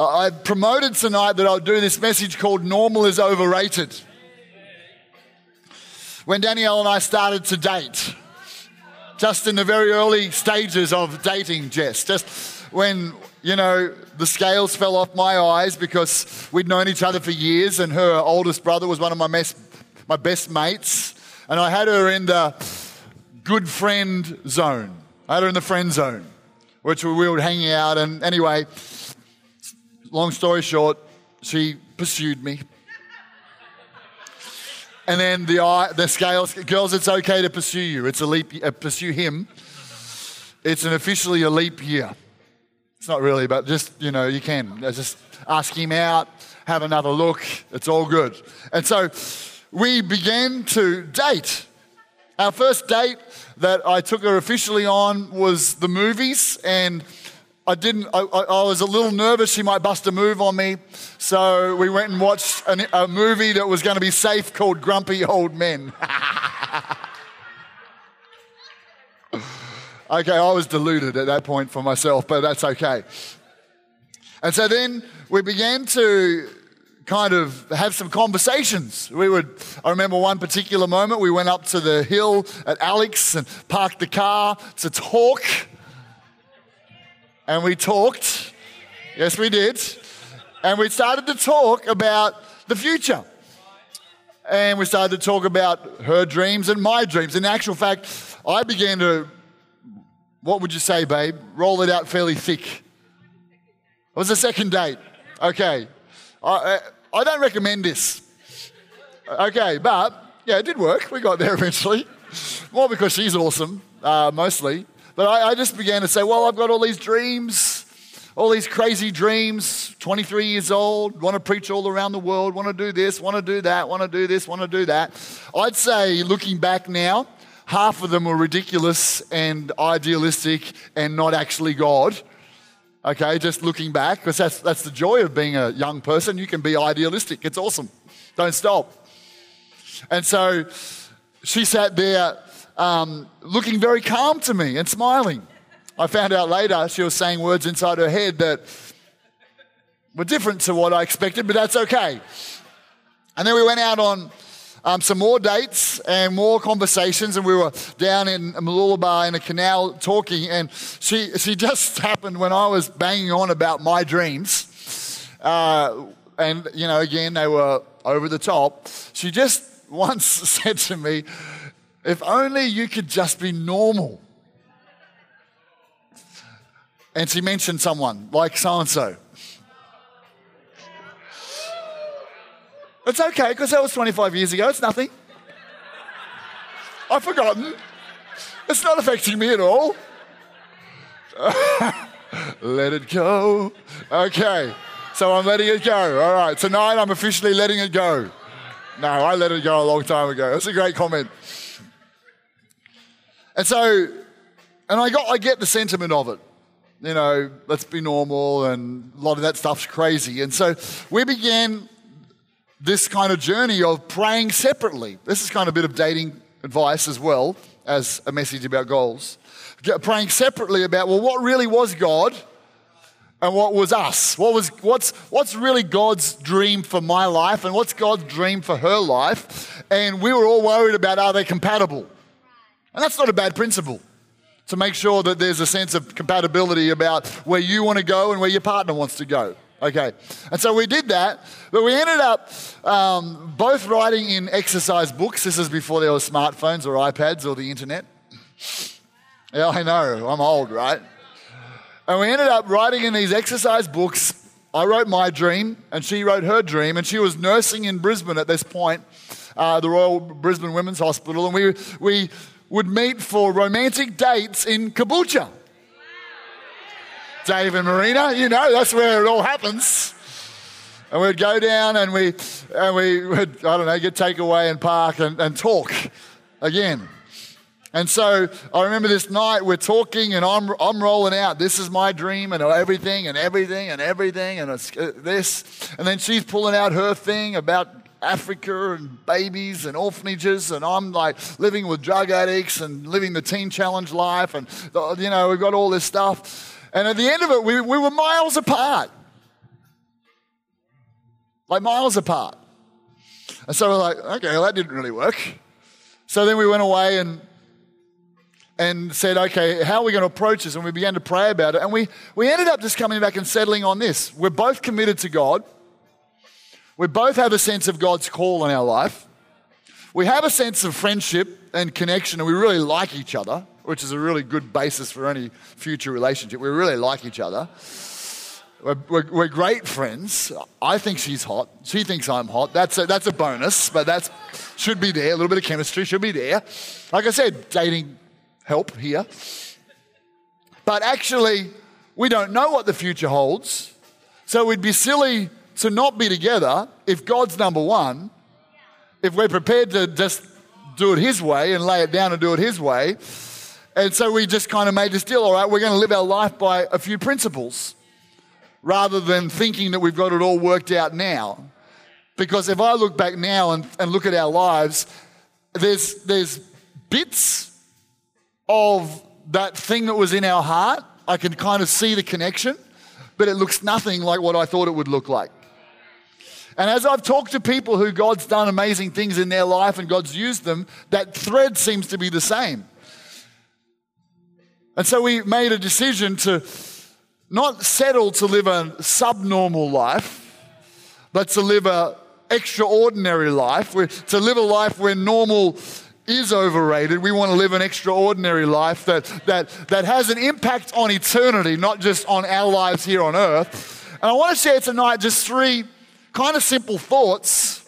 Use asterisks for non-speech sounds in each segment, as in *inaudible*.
I promoted tonight that I'll do this message called Normal is Overrated. When Danielle and I started to date, just in the very early stages of dating Jess, just when, you know, the scales fell off my eyes because we'd known each other for years and her oldest brother was one of my, mes- my best mates. And I had her in the good friend zone. I had her in the friend zone, which we were hanging out. And anyway, long story short, she pursued me. And then the eye, the scales, girls, it's okay to pursue you. It's a leap, uh, pursue him. It's an officially a leap year. It's not really, but just you know, you can Uh, just ask him out, have another look. It's all good. And so we began to date. Our first date that I took her officially on was the movies, and I didn't. I, I was a little nervous she might bust a move on me, so we went and watched an, a movie that was going to be safe called Grumpy Old Men. *laughs* okay, I was deluded at that point for myself, but that's okay. And so then we began to kind of have some conversations. We would, I remember one particular moment, we went up to the hill at Alex and parked the car to talk. And we talked. Yes, we did. And we started to talk about the future. And we started to talk about her dreams and my dreams. In actual fact, I began to, what would you say, babe? Roll it out fairly thick. It was the second date. Okay. I, I don't recommend this. Okay, but yeah, it did work. We got there eventually. More because she's awesome, uh, mostly. But I, I just began to say, well, I've got all these dreams, all these crazy dreams. 23 years old, want to preach all around the world, want to do this, want to do that, want to do this, want to do that. I'd say, looking back now, half of them were ridiculous and idealistic and not actually God. Okay, just looking back, because that's, that's the joy of being a young person. You can be idealistic, it's awesome. Don't stop. And so she sat there um, looking very calm to me and smiling. I found out later she was saying words inside her head that were different to what I expected, but that's okay. And then we went out on um, some more dates and more conversations, and we were down in Mooloolaba in a canal talking, and she, she just *laughs* happened when I was banging on about my dreams. Uh, and, you know, again, they were over the top. She just *laughs* once said to me, If only you could just be normal. And she mentioned someone like so and so. It's okay because that was 25 years ago. It's nothing. I've forgotten. It's not affecting me at all. *laughs* Let it go. Okay. So I'm letting it go. All right. Tonight I'm officially letting it go. No, I let it go a long time ago. That's a great comment. And so, and I got, I get the sentiment of it. You know, let's be normal, and a lot of that stuff's crazy. And so we began this kind of journey of praying separately. This is kind of a bit of dating advice as well as a message about goals. Praying separately about, well, what really was God and what was us? What was, what's, what's really God's dream for my life and what's God's dream for her life? And we were all worried about are they compatible? And that's not a bad principle to make sure that there's a sense of compatibility about where you want to go and where your partner wants to go. Okay, and so we did that, but we ended up um, both writing in exercise books. This is before there were smartphones or iPads or the internet. Yeah, I know, I'm old, right? And we ended up writing in these exercise books. I wrote my dream, and she wrote her dream, and she was nursing in Brisbane at this point, uh, the Royal Brisbane Women's Hospital, and we, we would meet for romantic dates in Caboolture. Dave and Marina, you know, that's where it all happens. And we'd go down and we, and we would, I don't know, get takeaway and park and, and talk again. And so I remember this night we're talking and I'm, I'm rolling out, this is my dream and everything and everything and everything and it's uh, this. And then she's pulling out her thing about Africa and babies and orphanages, and I'm like living with drug addicts and living the teen challenge life, and you know, we've got all this stuff. And at the end of it, we, we were miles apart. like miles apart. And so we're like, okay, well, that didn't really work. So then we went away and and said, okay, how are we going to approach this? And we began to pray about it. And we, we ended up just coming back and settling on this. We're both committed to God. We both have a sense of God's call in our life. We have a sense of friendship and connection, and we really like each other, which is a really good basis for any future relationship. We really like each other. We're, we're, we're, great friends. I think she's hot. She thinks I'm hot. That's a, that's a bonus, but that should be there. A little bit of chemistry should be there. Like I said, dating help here. But actually, we don't know what the future holds. So we'd be silly to not be together if God's number one, if we're prepared to just do it His way and lay it down and do it His way. And so we just kind of made this deal all right, we're going to live our life by a few principles rather than thinking that we've got it all worked out now. Because if I look back now and, and look at our lives, there's, there's bits of that thing that was in our heart. I can kind of see the connection, but it looks nothing like what I thought it would look like. And as I've talked to people who God's done amazing things in their life and God's used them, that thread seems to be the same. And so we made a decision to not settle to live a subnormal life, but to live an extraordinary life, to live a life where normal is overrated. We want to live an extraordinary life that, that, that has an impact on eternity, not just on our lives here on earth. And I want to share tonight just three kind of simple thoughts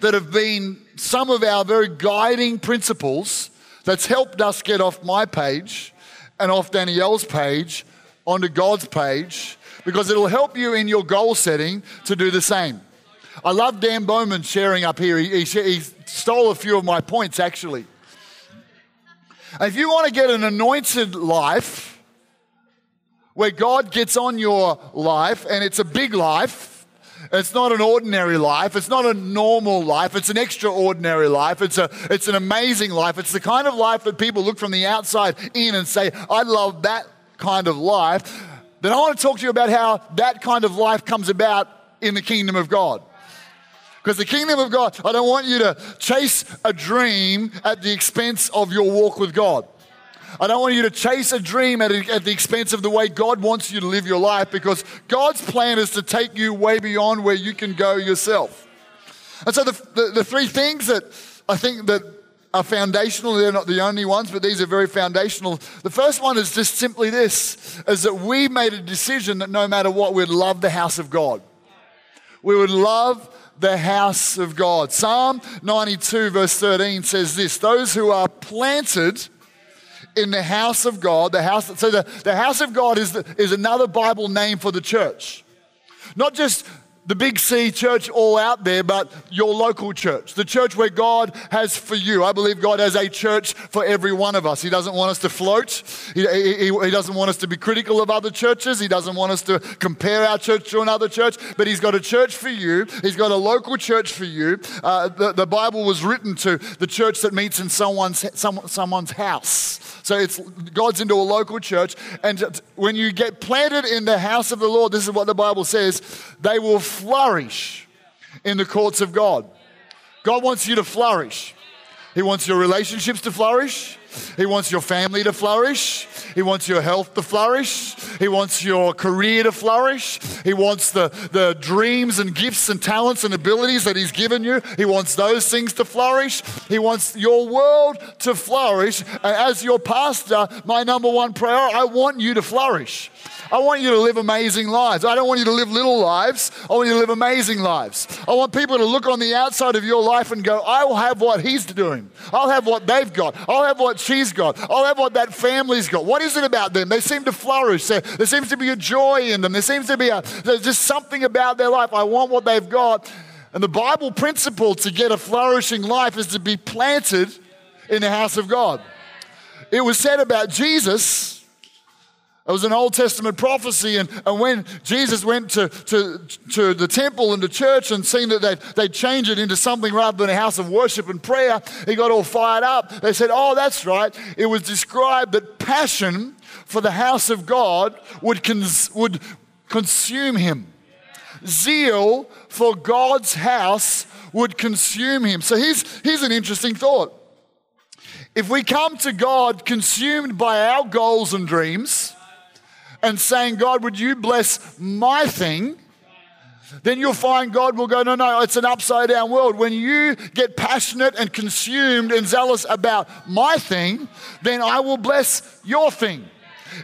that have been some of our very guiding principles that's helped us get off my page and off Danielle's page onto God's page because it'll help you in your goal setting to do the same. I love Dan Bowman sharing up here. He, he, he stole a few of my points, actually. If you want to get an anointed life where God gets on your life and it's a big life, it's not an ordinary life. It's not a normal life. It's an extraordinary life. It's, a, it's an amazing life. It's the kind of life that people look from the outside in and say, I love that kind of life. Then I want to talk to you about how that kind of life comes about in the kingdom of God. Because the kingdom of God, I don't want you to chase a dream at the expense of your walk with God. I don't want you to chase a dream at, at, the expense of the way God wants you to live your life because God's plan is to take you way beyond where you can go yourself. And so the, the, the three things that I think that are foundational, they're not the only ones, but these are very foundational. The first one is just simply this, is that we made a decision that no matter what, we'd love the house of God. We would love the house of God. Psalm 92, verse 13 says this Those who are planted in the house of God, the house, so the, the house of God is, the, is another Bible name for the church. Not just the big C church all out there, but your local church, the church where God has for you. I believe God has a church for every one of us. He doesn't want us to float. He, he, he, doesn't want us to be critical of other churches. He doesn't want us to compare our church to another church, but He's got a church for you. He's got a local church for you. Uh, the, the Bible was written to the church that meets in someone's, some, someone's house. So it's God's into a local church. And when you get planted in the house of the Lord, this is what the Bible says, they will flourish in the courts of God. God wants you to flourish. He wants your relationships to flourish. He wants your family to flourish. He wants your health to flourish. He wants your career to flourish. He wants the, the dreams and gifts and talents and abilities that He's given you. He wants those things to flourish. He wants your world to flourish. And as your pastor, my number one priority, I want you to flourish. I want you to live amazing lives. I don't want you to live little lives. I want you to live amazing lives. I want people to look on the outside of your life and go, I will have what he's doing. I'll have what they've got. I'll have what she's got. I'll have what that family's got. What is it about them? They seem to flourish. There, there seems to be a joy in them. There seems to be a, there's just something about their life. I want what they've got. And the Bible principle to get a flourishing life is to be planted in the house of God. It was said about Jesus it was an Old Testament prophecy, and, and when Jesus went to, to, to the temple and the church and seen that they'd, they'd change it into something rather than a house of worship and prayer, he got all fired up. They said, Oh, that's right. It was described that passion for the house of God would, cons- would consume him. zeal for God's house would consume him. So here's, here's an interesting thought. If we come to God consumed by our goals and dreams and saying, God, would you bless my thing? then you'll find God will go, no, no, it's an upside down world. When you get passionate and consumed and zealous about my thing, then I will bless your thing.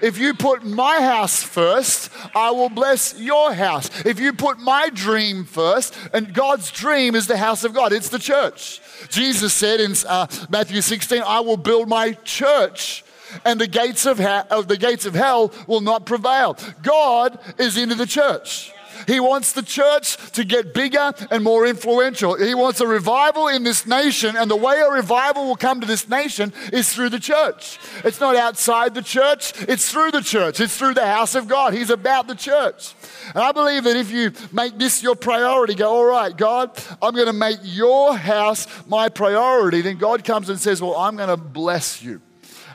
If you put my house first, I will bless your house. If you put my dream first, and God's dream is the house of God, it's the church. Jesus said in uh, Matthew 16, I will build my church and the gates of, ha- of uh, the gates of hell will not prevail. God is into the church. He wants the church to get bigger and more influential. He wants a revival in this nation, and the way a revival will come to this nation is through the church. It's not outside the church, it's through the church, it's through the house of God. He's about the church. And I believe that if you make this your priority, go, all right, God, I'm going to make your house my priority, then God comes and says, well, I'm going to bless you.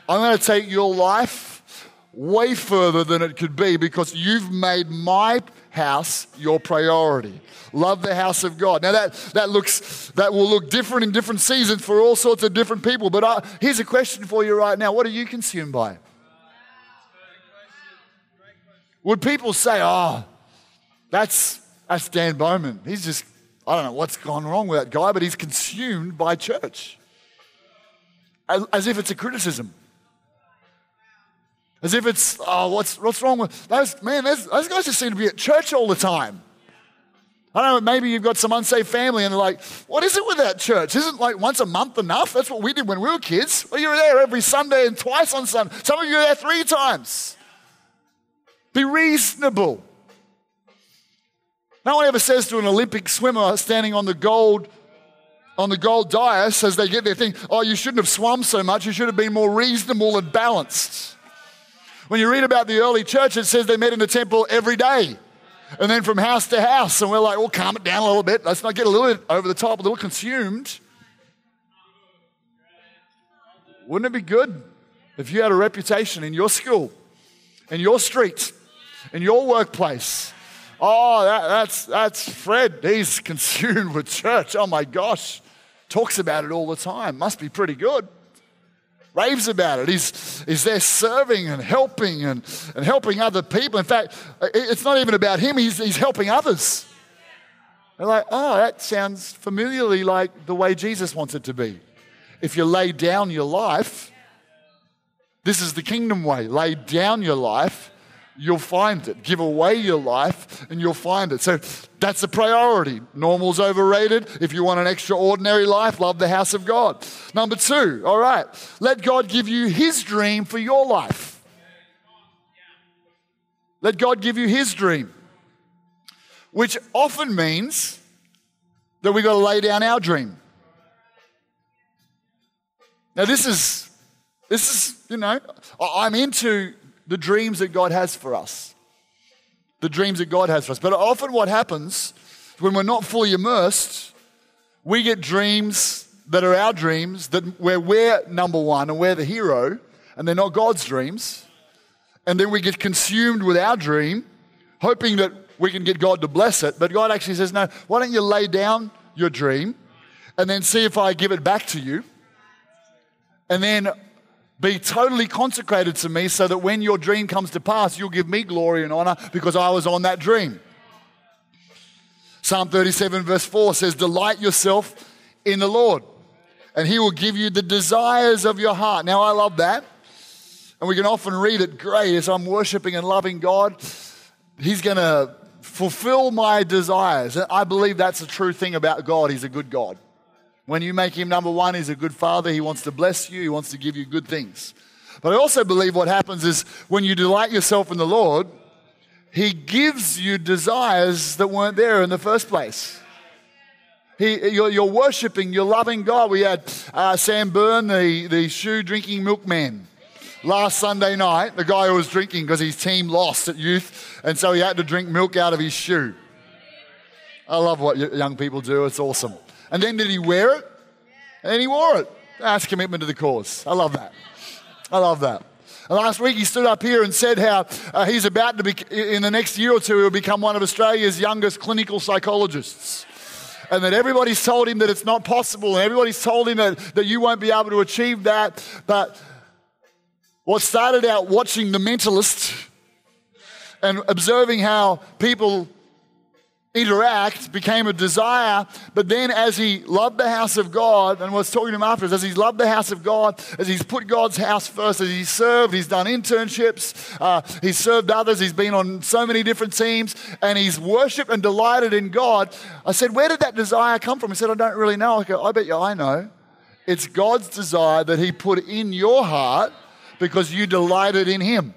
I'm going to take your life way further than it could be because you've made my house your priority. Love the house of God. Now that, that looks that will look different in different seasons for all sorts of different people. But I, here's a question for you right now. What are you consumed by? Would people say, oh, that's, that's Dan Bowman. He's just, I don't know what's gone wrong with that guy, but he's consumed by church. As if it's a criticism. As if it's, oh, what's, what's wrong with those, man, those, those guys just seem to be at church all the time. I don't know, maybe you've got some unsaved family and they're like, what is it with that church? Isn't like once a month enough? That's what we did when we were kids. Well, you were there every Sunday and twice on Sunday. Some of you are there three times. Be reasonable. No one ever says to an Olympic swimmer standing on the gold on the gold dais as they get their thing, oh, you shouldn't have swum so much. You should have been more reasonable and balanced. When you read about the early church, it says they met in the temple every day and then from house to house. And we're like, well, calm it down a little bit. Let's not get a little bit over the top, a little consumed. Wouldn't it be good if you had a reputation in your school, in your street, in your workplace? Oh, that, that's, that's Fred. He's *laughs* consumed with church. Oh my gosh. Talks about it all the time. Must be pretty good raves about it. He's, he's there serving and helping and, and helping other people. In fact, it's not even about him, he's, he's helping others. They're like, oh, that sounds familiarly like the way Jesus wants it to be. If you lay down your life, this is the kingdom way. Lay down your life you'll find it. Give away your life and you'll find it. So that's a priority. Normal's overrated. If you want an extraordinary life, love the house of God. Number two, all right, let God give you his dream for your life. Let God give you his dream, which often means that we've got to lay down our dream. Now, this is, this is, you know, I'm into the dreams that God has for us. The dreams that God has for us. But often what happens when we're not fully immersed, we get dreams that are our dreams, that where we're number one and we're the hero, and they're not God's dreams. And then we get consumed with our dream, hoping that we can get God to bless it. But God actually says, No, why don't you lay down your dream and then see if I give it back to you? And then be totally consecrated to me so that when your dream comes to pass, you'll give me glory and honor because I was on that dream. Psalm 37, verse 4 says, Delight yourself in the Lord, and he will give you the desires of your heart. Now, I love that. And we can often read it great as I'm worshiping and loving God. He's going to fulfill my desires. I believe that's a true thing about God. He's a good God. When you make him number one, he's a good father. He wants to bless you, he wants to give you good things. But I also believe what happens is when you delight yourself in the Lord, he gives you desires that weren't there in the first place. He, you're, you're worshiping, you're loving God. We had uh, Sam Byrne, the, the shoe drinking milkman, last Sunday night. The guy who was drinking because his team lost at youth, and so he had to drink milk out of his shoe. I love what young people do, it's awesome. And then did he wear it? And he wore it. That's commitment to the cause. I love that. I love that. last week he stood up here and said how uh, he's about to be, in the next year or two, he'll become one of Australia's youngest clinical psychologists and that everybody's told him that it's not possible, and everybody's told him that, that you won't be able to achieve that. But what started out watching The Mentalist and observing how people interact became a desire. But then, as he loved the house of God and was talking to him afterwards, as he's loved the house of God, as he's put God's house first, as he's served, he's done internships, uh, he's served others, he's been on so many different teams, and he's worshiped and delighted in God. I said, Where did that desire come from? He said, I don't really know. I go, I bet you I know. It's God's desire that he put in your heart because you delighted in him.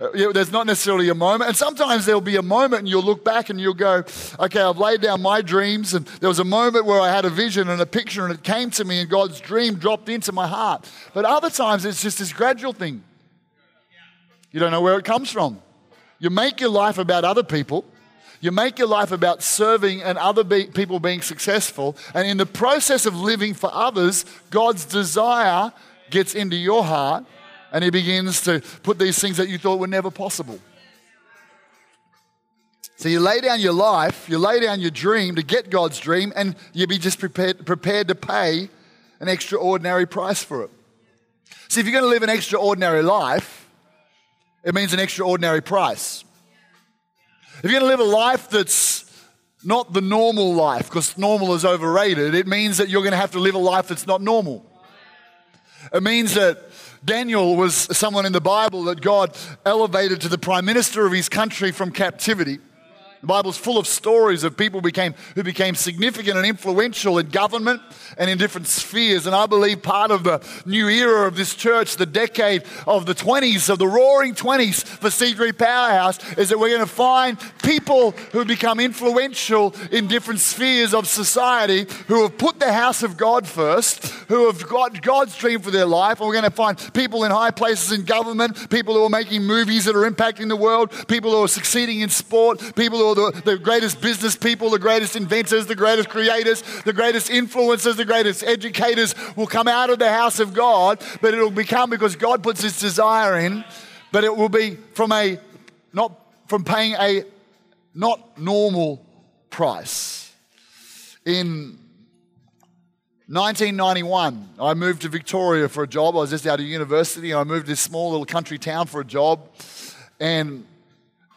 Uh, there's not necessarily a moment. And sometimes there'll be a moment and you'll look back and you'll go, okay, I've laid down my dreams. And there was a moment where I had a vision and a picture and it came to me and God's dream dropped into my heart. But other times it's just this gradual thing. You don't know where it comes from. You make your life about other people. You make your life about serving and other be- people being successful. And in the process of living for others, God's desire gets into your heart and he begins to put these things that you thought were never possible. So you lay down your life, you lay down your dream to get God's dream, and you be just prepared, prepared to pay an extraordinary price for it. See, if you're going to live an extraordinary life, it means an extraordinary price. If you're going to live a life that's not the normal life, because normal is overrated, it means that you're going to have to live a life that's not normal. It means that Daniel was someone in the Bible that God elevated to the prime minister of his country from captivity. The Bible's full of stories of people became, who became significant and influential in government and in different spheres. And I believe part of the new era of this church, the decade of the 20s, of the roaring 20s for C3 Powerhouse, is that we're going to find people who become influential in different spheres of society who have put the house of God first, who have got God's dream for their life. And we're going to find people in high places in government, people who are making movies that are impacting the world, people who are succeeding in sport, people who the, the greatest business people, the greatest inventors, the greatest creators, the greatest influencers, the greatest educators will come out of the house of God, but it'll become because God puts his desire in, but it will be from a not from paying a not normal price. In 1991, I moved to Victoria for a job. I was just out of university. I moved to this small little country town for a job. And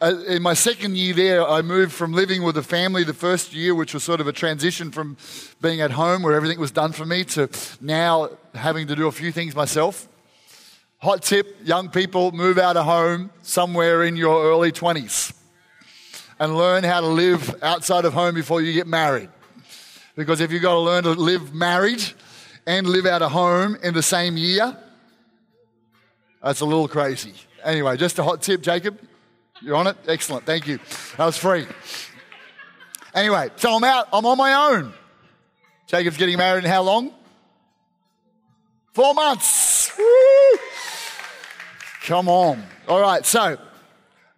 Uh, in my second year there, I moved from living with a family the first year, which was sort of a transition from being at home where everything was done for me to now having to do a few things myself. Hot tip young people, move out of home somewhere in your early 20s and learn how to live outside of home before you get married. Because if you've got to learn to live married and live out of home in the same year, that's a little crazy. Anyway, just a hot tip, Jacob. You're on it? Excellent. Thank you. That was free. Anyway, so I'm out. I'm on my own. Jacob's getting married in how long? Four months. Woo! Come on. All right, so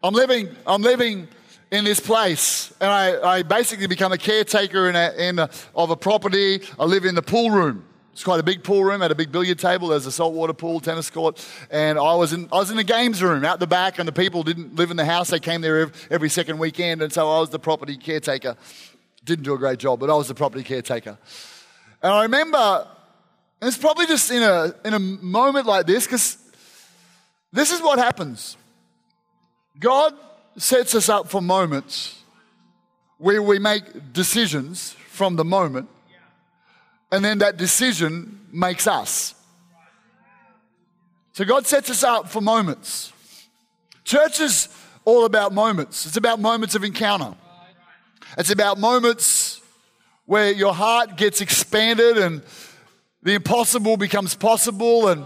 I'm living, I'm living in this place, and I, I basically become a caretaker in a, in a, of a property. I live in the pool room. It's quite a big pool room, had a big billiard table, there's a saltwater pool, tennis court, and I was in I was in the games room out the back, and the people didn't live in the house; they came there every, second weekend, and so I was the property caretaker. Didn't do a great job, but I was the property caretaker. And I remember, and it's probably just in a in a moment like this, because this is what happens. God sets us up for moments where we make decisions from the moment and then that decision makes us. So God sets us up for moments. Church is all about moments, it's about moments of encounter. It's about moments where your heart gets expanded and the impossible becomes possible and,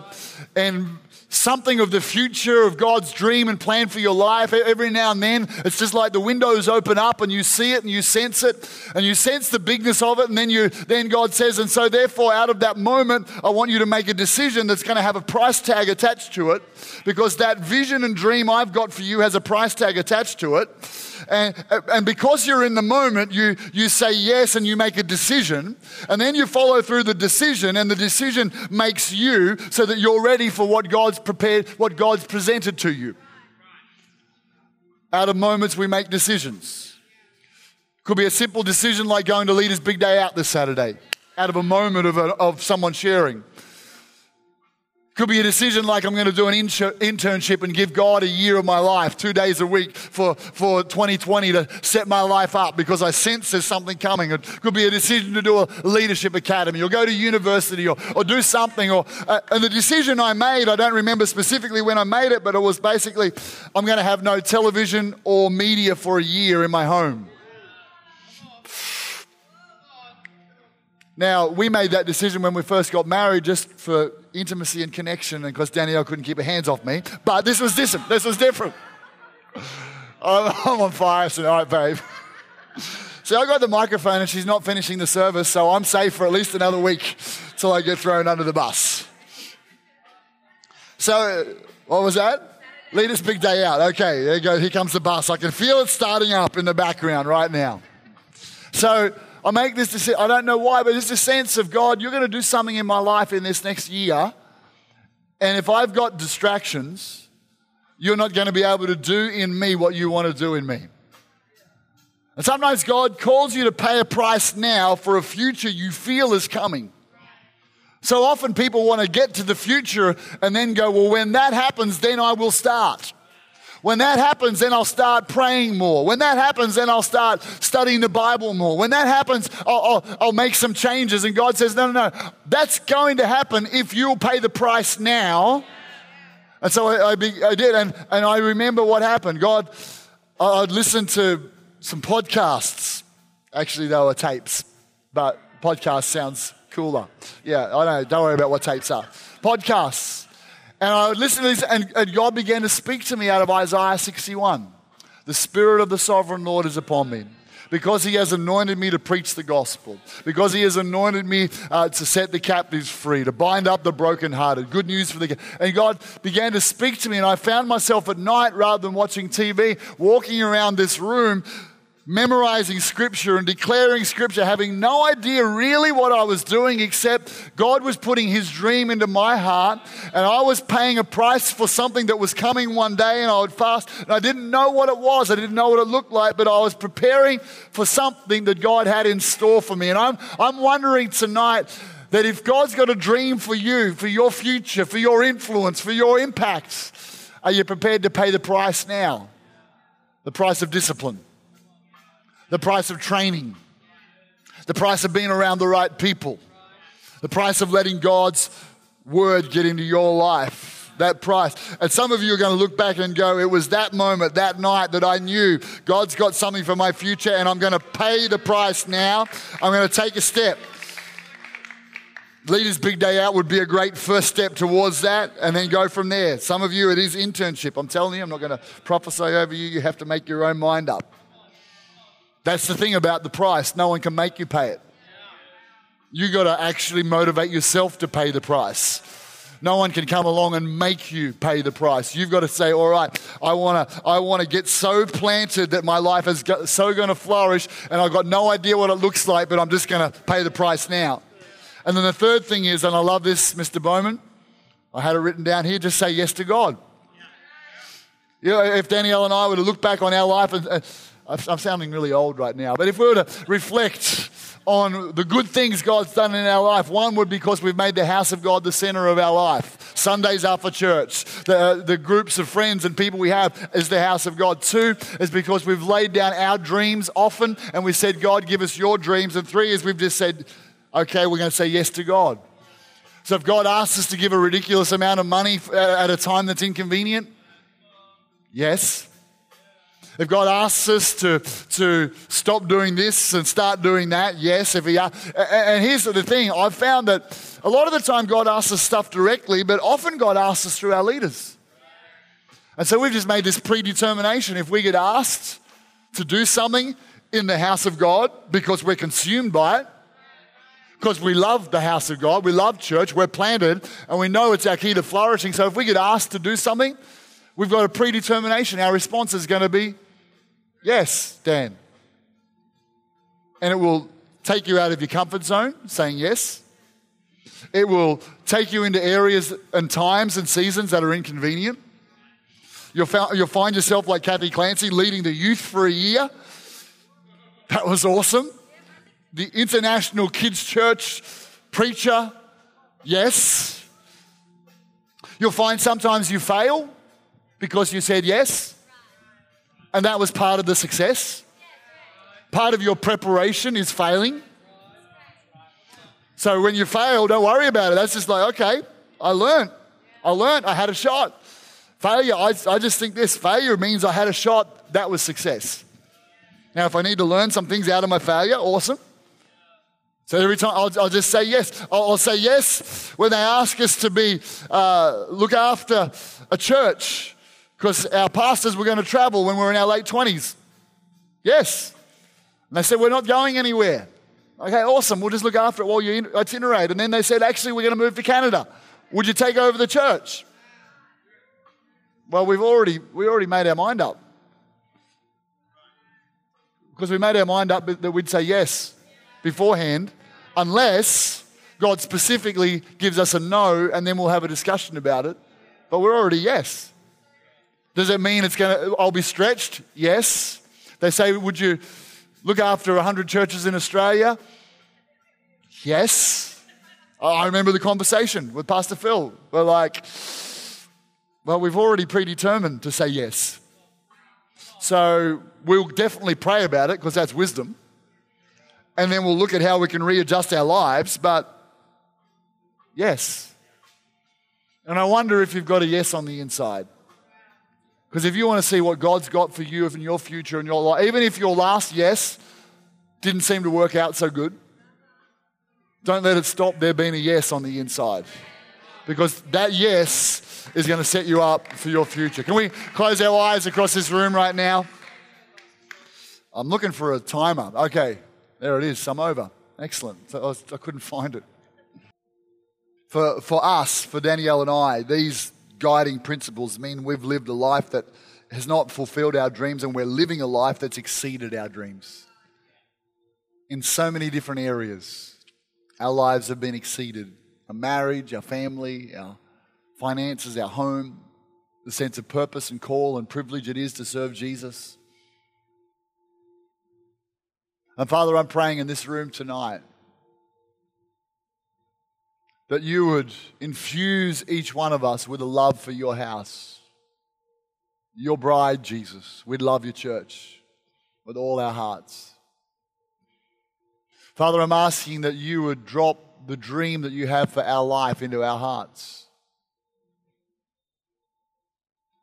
and something of the future of God's dream and plan for your life. Every now and then, it's just like the windows open up and you see it and you sense it and you sense the bigness of it. And then you, then God says, and so therefore, out of that moment, I want you to make a decision that's going to have a price tag attached to it because that vision and dream I've got for you has a price tag attached to it. And, and because you're in the moment, you, you say yes and you make a decision. And then you follow through the decision, and the decision makes you so that you're ready for what God's prepared, what God's presented to you. Out of moments, we make decisions. Could be a simple decision like going to Leaders Big Day Out this Saturday, out of a moment of, a, of someone sharing. Could be a decision like I'm going to do an internship and give God a year of my life, two days a week for, for 2020 to set my life up because I sense there's something coming. It could be a decision to do a leadership academy or go to university or, or do something. Or, uh, and the decision I made, I don't remember specifically when I made it, but it was basically I'm going to have no television or media for a year in my home. Now, we made that decision when we first got married just for intimacy and connection and because Danielle couldn't keep her hands off me. But this was different. This was different. *laughs* I'm on fire tonight, babe. *laughs* So I got the microphone and she's not finishing the service, so I'm safe for at least another week till I get thrown under the bus. So, what was that? Leaders big day out. Okay, there you go. Here comes the bus. I can feel it starting up in the background right now. So, I make this decision. I don't know why, but it's a sense of God, you're going to do something in my life in this next year. And if I've got distractions, you're not going to be able to do in me what you want to do in me. And sometimes God calls you to pay a price now for a future you feel is coming. So often people want to get to the future and then go, well, when that happens, then I will start. When that happens, then I'll start praying more. When that happens, then I'll start studying the Bible more. When that happens, I'll, I'll, I'll make some changes. And God says, no, no, no. That's going to happen if you'll pay the price now. And so I, I, I did. And, and I remember what happened. God, I'd listen to some podcasts. Actually, they were tapes, but podcast sounds cooler. Yeah, I know. Don't worry about what tapes are. Podcasts. And I would listen to this, and, and God began to speak to me out of Isaiah 61. The Spirit of the Sovereign Lord is upon me because he has anointed me to preach the gospel, because he has anointed me uh, to set the captives free, to bind up the brokenhearted. Good news for the. And God began to speak to me, and I found myself at night rather than watching TV, walking around this room memorizing scripture and declaring scripture, having no idea really what I was doing, except God was putting his dream into my heart, and I was paying a price for something that was coming one day, and I would fast, and I didn't know what it was, I didn't know what it looked like, but I was preparing for something that God had in store for me. And I'm, I'm wondering tonight that if God's got a dream for you, for your future, for your influence, for your impacts, are you prepared to pay the price now? The price of discipline the price of training, the price of being around the right people, the price of letting God's word get into your life. That price. And some of you are going to look back and go, it was that moment, that night that I knew God's got something for my future and I'm going to pay the price now. I'm going to take a step. Leaders Big Day Out would be a great first step towards that and then go from there. Some of you, it is internship. I'm telling you, I'm not going to prophesy over you. You have to make your own mind up. That's the thing about the price. No one can make you pay it. You got to actually motivate yourself to pay the price. No one can come along and make you pay the price. You've got to say, all right, I want to I want to get so planted that my life is so going to flourish and I've got no idea what it looks like, but I'm just going to pay the price now. And then the third thing is, and I love this, Mr. Bowman, I had it written down here, just say yes to God. You know, if Danielle and I were to look back on our life and, uh, I'm sounding really old right now, but if we were to reflect on the good things God's done in our life, one would be because we've made the house of God the center of our life. Sundays are for church. The, uh, the groups of friends and people we have is the house of God. Two is because we've laid down our dreams often and we said, God, give us your dreams. And three is we've just said, okay, we're going to say yes to God. So if God asks us to give a ridiculous amount of money uh, at a time that's inconvenient, yes. If God asks us to, to stop doing this and start doing that, yes. If he, and here's the thing I've found that a lot of the time God asks us stuff directly, but often God asks us through our leaders. And so we've just made this predetermination. If we get asked to do something in the house of God because we're consumed by it, because we love the house of God, we love church, we're planted, and we know it's our key to flourishing. So if we get asked to do something, we've got a predetermination. Our response is going to be Yes, Dan. And it will take you out of your comfort zone, saying yes. It will take you into areas and times and seasons that are inconvenient. You'll, you'll find yourself like Kathy Clancy leading the youth for a year. That was awesome. The International Kids Church preacher, yes. You'll find sometimes you fail because you said yes, and that was part of the success. Part of your preparation is failing. So when you fail, don't worry about it. That's just like, okay, I learned. I learned. I had a shot. Failure, I, I just think this failure means I had a shot. That was success. Now, if I need to learn some things out of my failure, awesome. So every time I'll, I'll just say yes. I'll, I'll, say yes when they ask us to be uh, look after a church because our pastors were going to travel when we were in our late twenties. Yes, and they said we're not going anywhere. Okay, awesome. We'll just look after it while you itinerate. And then they said, actually, we're going to move to Canada. Would you take over the church? Well, we've already we already made our mind up because we made our mind up that we'd say yes beforehand, unless God specifically gives us a no, and then we'll have a discussion about it. But we're already yes. Does it mean it's going to? I'll be stretched. Yes. They say, would you look after 100 churches in Australia? Yes. I remember the conversation with Pastor Phil. We're like, well, we've already predetermined to say yes. So we'll definitely pray about it because that's wisdom. And then we'll look at how we can readjust our lives. But yes. And I wonder if you've got a yes on the inside. Because if you want to see what God's got for you in your future and your life, even if your last yes didn't seem to work out so good, don't let it stop there being a yes on the inside. Because that yes is going to set you up for your future. Can we close our eyes across this room right now? I'm looking for a timer. Okay, there it is. I'm over. Excellent. So I, was, I couldn't find it. For, for us, for Danielle and I, these guiding principles mean we've lived a life that has not fulfilled our dreams and we're living a life that's exceeded our dreams. In so many different areas, our lives have been exceeded our marriage, our family, our finances, our home, the sense of purpose and call and privilege it is to serve Jesus. And Father, I'm praying in this room tonight that you would infuse each one of us with a love for your house, your bride, Jesus. We'd love your church with all our hearts. Father, I'm asking that you would drop the dream that you have for our life into our hearts.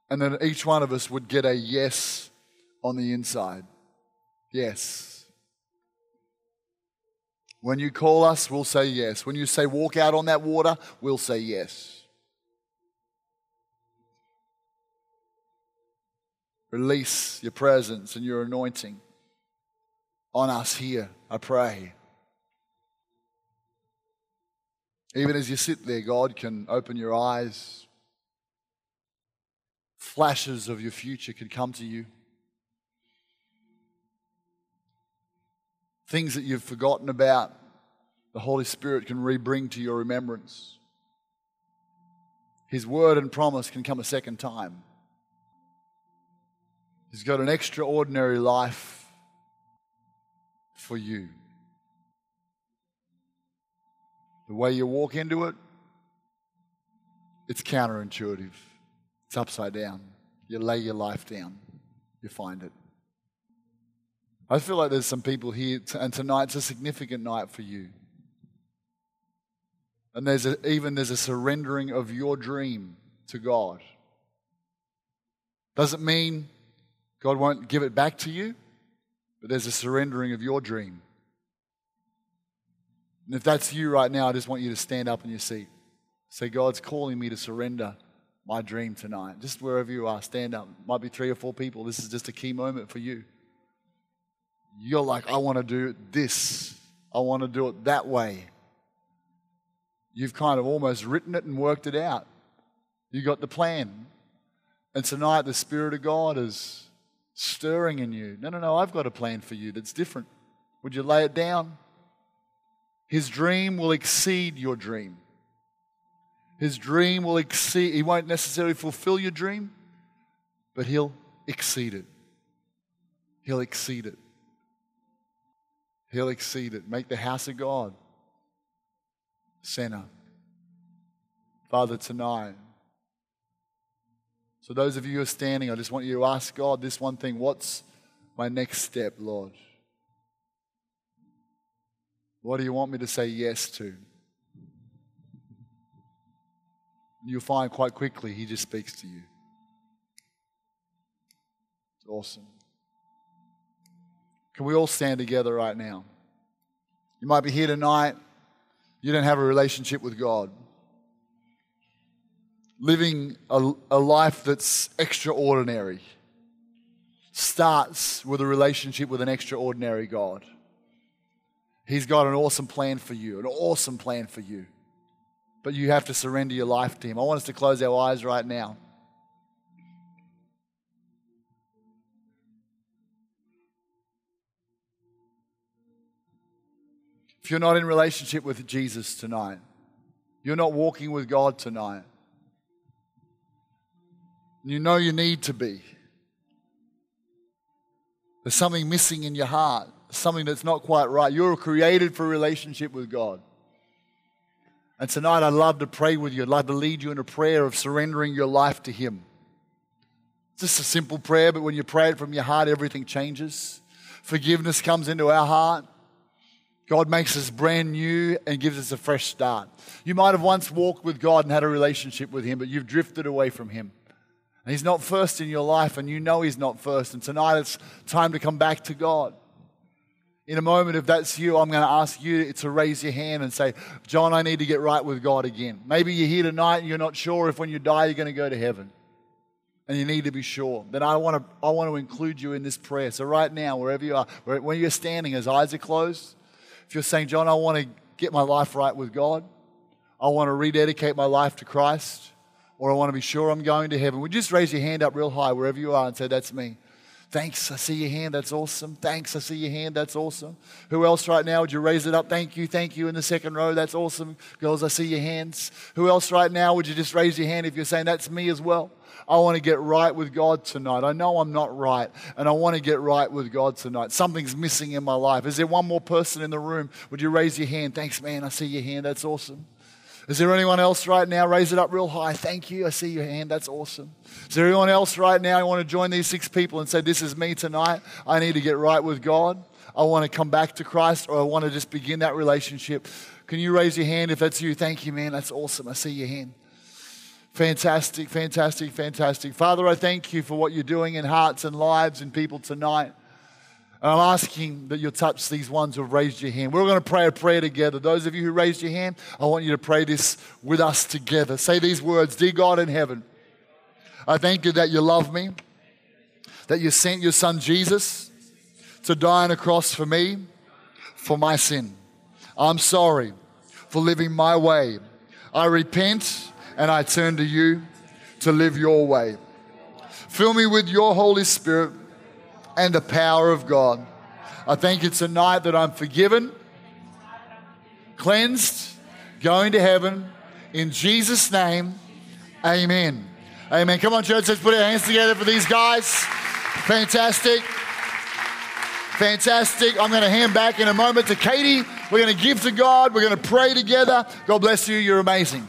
And that each one of us would get a yes on the inside. Yes. When you call us, we'll say yes. When you say walk out on that water, we'll say yes. Release your presence and your anointing on us here, I pray. Even as you sit there, God can open your eyes. Flashes of your future can come to you. Things that you've forgotten about, the Holy Spirit can rebring to your remembrance. His word and promise can come a second time. He's got an extraordinary life for you. The way you walk into it, it's counterintuitive. It's upside down. You lay your life down, you find it. I feel like there's some people here, and tonight's a significant night for you. And there's a, even there's a surrendering of your dream to God. Doesn't mean God won't give it back to you, but there's a surrendering of your dream. And if that's you right now, I just want you to stand up in your seat. Say, God's calling me to surrender my dream tonight. Just wherever you are, stand up. Might be three or four people. This is just a key moment for you you're like, I want to do this, I want to do it that way. You've kind of almost written it and worked it out. You got the plan. And tonight, the Spirit of God is stirring in you. No, no, no, I've got a plan for you that's different. Would you lay it down? His dream will exceed your dream. His dream will exceed, he won't necessarily fulfill your dream, but he'll exceed it. He'll exceed it. He'll exceed it. Make the house of God center. Father, tonight, so those of you who are standing, I just want you to ask God this one thing what's my next step, Lord? What do you want me to say yes to? You'll find quite quickly He just speaks to you. It's awesome. Can we all stand together right now? You might be here tonight, you don't have a relationship with God. Living a, a life that's extraordinary starts with a relationship with an extraordinary God. He's got an awesome plan for you, an awesome plan for you. But you have to surrender your life to Him. I want us to close our eyes right now. If you're not in relationship with Jesus tonight, you're not walking with God tonight, you know you need to be. There's something missing in your heart, something that's not quite right. You're created for relationship with God. And tonight I'd love to pray with you. I'd love to lead you in a prayer of surrendering your life to Him. It's just a simple prayer, but when you pray it from your heart, everything changes. Forgiveness comes into our heart. God makes us brand new and gives us a fresh start. You might have once walked with God and had a relationship with Him, but you've drifted away from Him. And He's not first in your life, and you know He's not first. And tonight it's time to come back to God. In a moment, if that's you, I'm going to ask you to raise your hand and say, John, I need to get right with God again. Maybe you're here tonight and you're not sure if when you die you're going to go to heaven. And you need to be sure. Then I want to, I want to include you in this prayer. So, right now, wherever you are, when you're standing, as eyes are closed, if you're saying, John, I want to get my life right with God, I want to rededicate my life to Christ, or I want to be sure I'm going to heaven, would you just raise your hand up real high wherever you are and say, That's me? Thanks, I see your hand, that's awesome. Thanks, I see your hand, that's awesome. Who else right now? Would you raise it up? Thank you, thank you in the second row, that's awesome. Girls, I see your hands. Who else right now? Would you just raise your hand if you're saying, That's me as well? I want to get right with God tonight. I know I'm not right, and I want to get right with God tonight. Something's missing in my life. Is there one more person in the room? Would you raise your hand? Thanks, man. I see your hand. That's awesome. Is there anyone else right now? Raise it up real high. Thank you. I see your hand. That's awesome. Is there anyone else right now? I want to join these six people and say, This is me tonight. I need to get right with God. I want to come back to Christ or I want to just begin that relationship. Can you raise your hand if that's you? Thank you, man. That's awesome. I see your hand. Fantastic, fantastic, fantastic. Father, I thank you for what you're doing in hearts and lives and people tonight. And I'm asking that you'll touch these ones who have raised your hand. We're going to pray a prayer together. Those of you who raised your hand, I want you to pray this with us together. Say these words Dear God in heaven, I thank you that you love me, that you sent your son Jesus to die on a cross for me, for my sin. I'm sorry for living my way. I repent and I turn to you to live your way. Fill me with your Holy Spirit and the power of God. I thank you tonight that I'm forgiven, cleansed, going to heaven. In Jesus' name, amen. Amen. Come on, church, let's put our hands together for these guys. Fantastic. Fantastic. I'm going to hand back in a moment to Katie. We're going to give to God. We're going to pray together. God bless you. You're amazing.